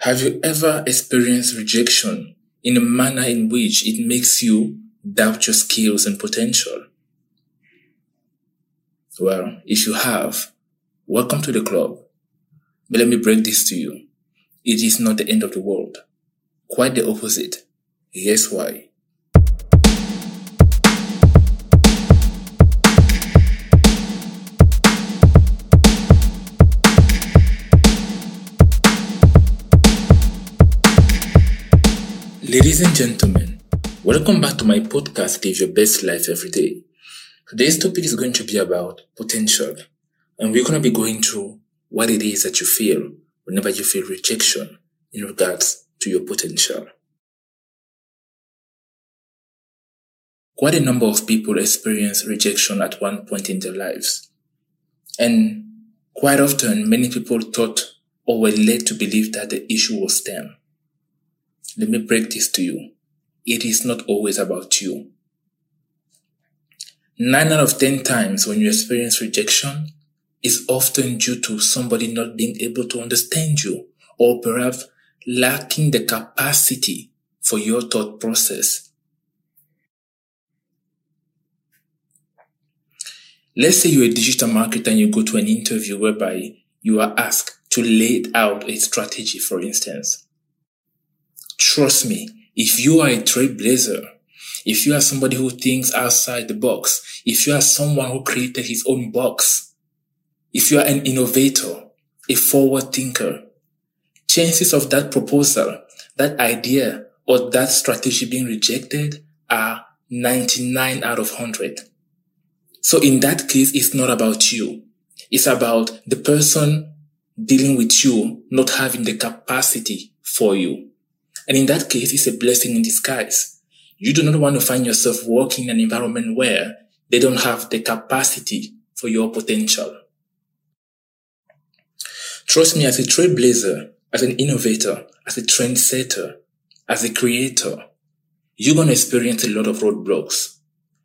Have you ever experienced rejection in a manner in which it makes you doubt your skills and potential? Well, if you have, welcome to the club. But let me break this to you. It is not the end of the world. Quite the opposite. Here's why. Ladies and gentlemen, welcome back to my podcast, Live Your Best Life Every Day. Today's topic is going to be about potential, and we're going to be going through what it is that you feel whenever you feel rejection in regards to your potential. Quite a number of people experience rejection at one point in their lives. And quite often, many people thought or were led to believe that the issue was them. Let me break this to you. It is not always about you. Nine out of ten times when you experience rejection is often due to somebody not being able to understand you or perhaps lacking the capacity for your thought process. Let's say you're a digital marketer and you go to an interview whereby you are asked to lay out a strategy, for instance. Trust me, if you are a trailblazer, if you are somebody who thinks outside the box, if you are someone who created his own box, if you are an innovator, a forward thinker, chances of that proposal, that idea, or that strategy being rejected are 99 out of 100. So in that case, it's not about you. It's about the person dealing with you not having the capacity for you. And in that case, it's a blessing in disguise. You do not want to find yourself working in an environment where they don't have the capacity for your potential. Trust me, as a trailblazer, as an innovator, as a trendsetter, as a creator, you're going to experience a lot of roadblocks.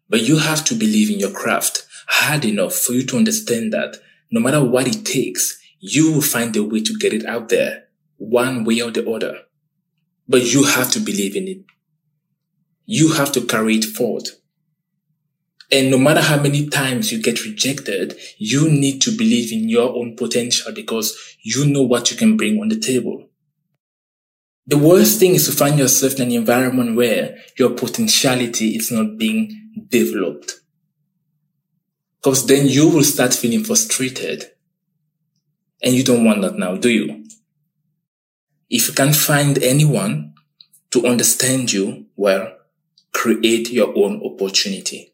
But you have to believe in your craft hard enough for you to understand that no matter what it takes, you will find a way to get it out there, one way or the other. But you have to believe in it. You have to carry it forward. And no matter how many times you get rejected, you need to believe in your own potential because you know what you can bring on the table. The worst thing is to find yourself in an environment where your potentiality is not being developed. Because then you will start feeling frustrated. And you don't want that now, do you? If you can't find anyone to understand you, well, create your own opportunity.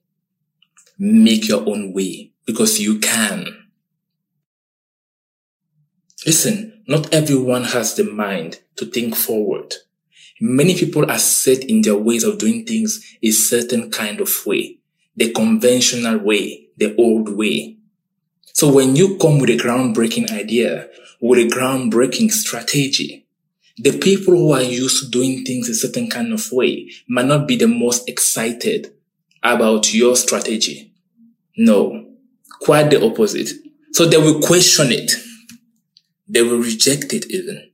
Make your own way because you can. Listen, not everyone has the mind to think forward. Many people are set in their ways of doing things a certain kind of way, the conventional way, the old way. So when you come with a groundbreaking idea, with a groundbreaking strategy, the people who are used to doing things a certain kind of way might not be the most excited about your strategy. No, quite the opposite. So they will question it. They will reject it even.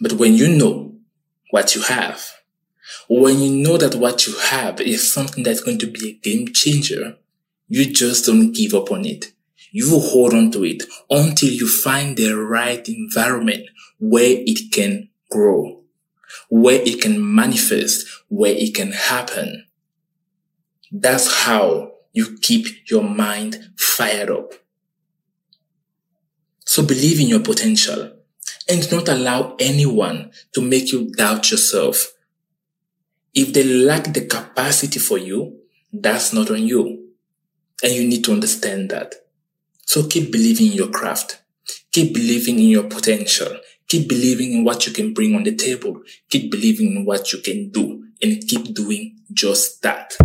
But when you know what you have, when you know that what you have is something that's going to be a game changer, you just don't give up on it. You hold on to it until you find the right environment where it can grow, where it can manifest, where it can happen. That's how you keep your mind fired up. So believe in your potential and not allow anyone to make you doubt yourself. If they lack the capacity for you, that's not on you. And you need to understand that. So keep believing in your craft. Keep believing in your potential. Keep believing in what you can bring on the table. Keep believing in what you can do and keep doing just that.